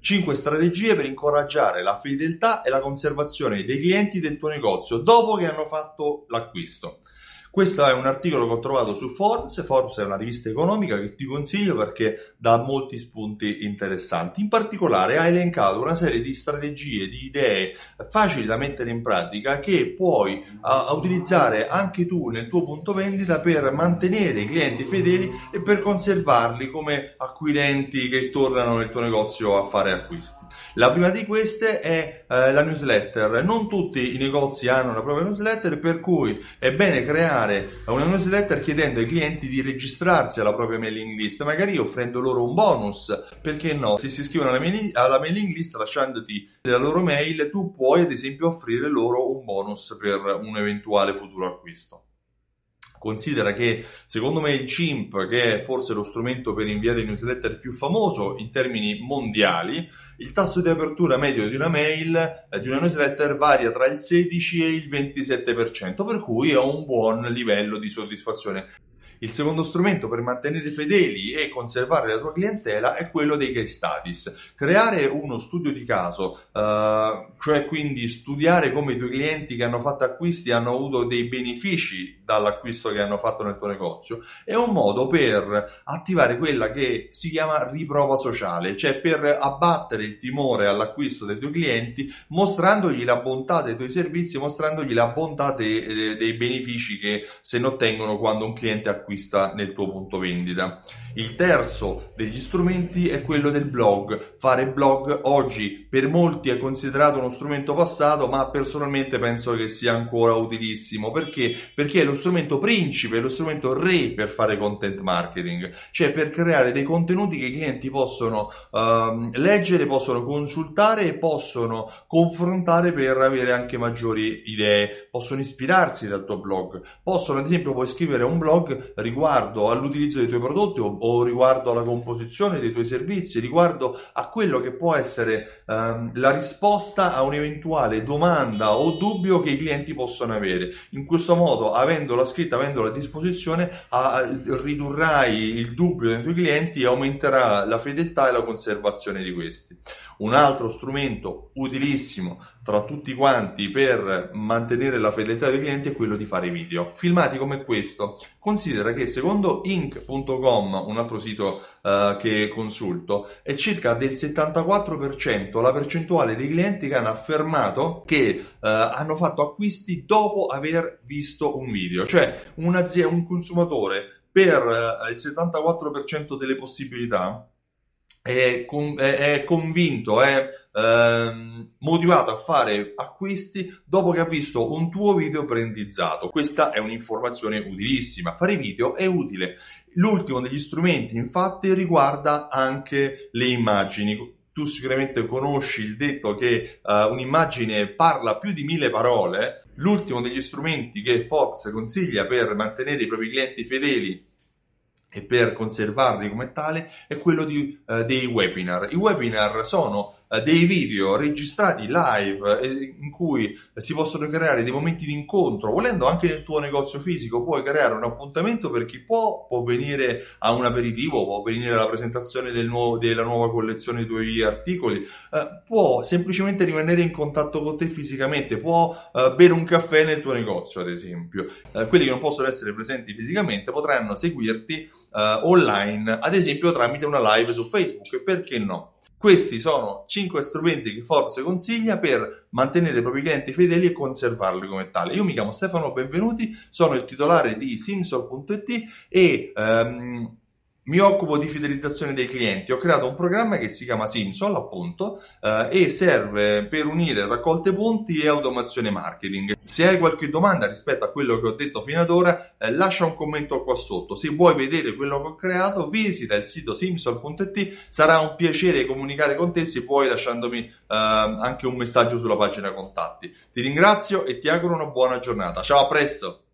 5 strategie per incoraggiare la fedeltà e la conservazione dei clienti del tuo negozio dopo che hanno fatto l'acquisto. Questo è un articolo che ho trovato su Forbes. Forbes è una rivista economica che ti consiglio perché dà molti spunti interessanti. In particolare ha elencato una serie di strategie, di idee facili da mettere in pratica che puoi uh, utilizzare anche tu nel tuo punto vendita per mantenere i clienti fedeli e per conservarli come acquirenti che tornano nel tuo negozio a fare acquisti. La prima di queste è uh, la newsletter. Non tutti i negozi hanno una propria newsletter, per cui è bene creare inviare una newsletter chiedendo ai clienti di registrarsi alla propria mailing list, magari offrendo loro un bonus, perché no? Se si iscrivono alla, mail- alla mailing list lasciandoti la loro mail, tu puoi ad esempio offrire loro un bonus per un eventuale futuro acquisto. Considera che secondo me il CIMP, che è forse lo strumento per inviare newsletter più famoso in termini mondiali, il tasso di apertura medio di una mail, eh, di una newsletter, varia tra il 16 e il 27%, per cui è un buon livello di soddisfazione. Il secondo strumento per mantenere fedeli e conservare la tua clientela è quello dei case studies. Creare uno studio di caso, uh, cioè quindi studiare come i tuoi clienti che hanno fatto acquisti hanno avuto dei benefici dall'acquisto che hanno fatto nel tuo negozio, è un modo per attivare quella che si chiama riprova sociale, cioè per abbattere il timore all'acquisto dei tuoi clienti, mostrandogli la bontà dei tuoi servizi, mostrandogli la bontà dei, dei benefici che se ne ottengono quando un cliente acquista nel tuo punto vendita. Il terzo degli strumenti è quello del blog. Fare blog oggi per molti è considerato uno strumento passato, ma personalmente penso che sia ancora utilissimo. Perché? Perché è lo strumento principe, lo strumento re per fare content marketing, cioè per creare dei contenuti che i clienti possono uh, leggere, possono consultare e possono confrontare per avere anche maggiori idee, possono ispirarsi dal tuo blog, possono ad esempio puoi scrivere un blog riguardo all'utilizzo dei tuoi prodotti o, o riguardo alla composizione dei tuoi servizi, riguardo a quello che può essere um, la risposta a un'eventuale domanda o dubbio che i clienti possono avere. In questo modo, avendo avendola scritta, avendola a disposizione, a, ridurrai il dubbio dei tuoi clienti e aumenterà la fedeltà e la conservazione di questi. Un altro strumento utilissimo tra tutti quanti per mantenere la fedeltà dei clienti è quello di fare video. Filmati come questo. Considera che secondo inc.com, un altro sito uh, che consulto, è circa del 74% la percentuale dei clienti che hanno affermato che uh, hanno fatto acquisti dopo aver visto un video. Cioè un consumatore per uh, il 74% delle possibilità è, con, è, è convinto, è ehm, motivato a fare acquisti dopo che ha visto un tuo video brandizzato. Questa è un'informazione utilissima. Fare video è utile. L'ultimo degli strumenti, infatti, riguarda anche le immagini. Tu sicuramente conosci il detto che uh, un'immagine parla più di mille parole. L'ultimo degli strumenti che Forbes consiglia per mantenere i propri clienti fedeli e per conservarli come tale è quello di, uh, dei webinar. I webinar sono dei video registrati live eh, in cui si possono creare dei momenti di incontro, volendo anche nel tuo negozio fisico, puoi creare un appuntamento per chi può, può venire a un aperitivo, può venire alla presentazione del nuovo, della nuova collezione dei tuoi articoli, uh, può semplicemente rimanere in contatto con te fisicamente, può bere un caffè nel tuo negozio, ad esempio. quelli che non possono essere presenti fisicamente potranno seguirti online, ad esempio tramite una live su Facebook. Perché no? Questi sono 5 strumenti che Forbes consiglia per mantenere i propri clienti fedeli e conservarli come tali. Io mi chiamo Stefano Benvenuti, sono il titolare di Simsol.it e um, mi occupo di fidelizzazione dei clienti. Ho creato un programma che si chiama Simsol, appunto, eh, e serve per unire raccolte punti e automazione marketing. Se hai qualche domanda rispetto a quello che ho detto fino ad ora, eh, lascia un commento qua sotto. Se vuoi vedere quello che ho creato, visita il sito simsol.it. Sarà un piacere comunicare con te se vuoi lasciandomi eh, anche un messaggio sulla pagina contatti. Ti ringrazio e ti auguro una buona giornata. Ciao, a presto!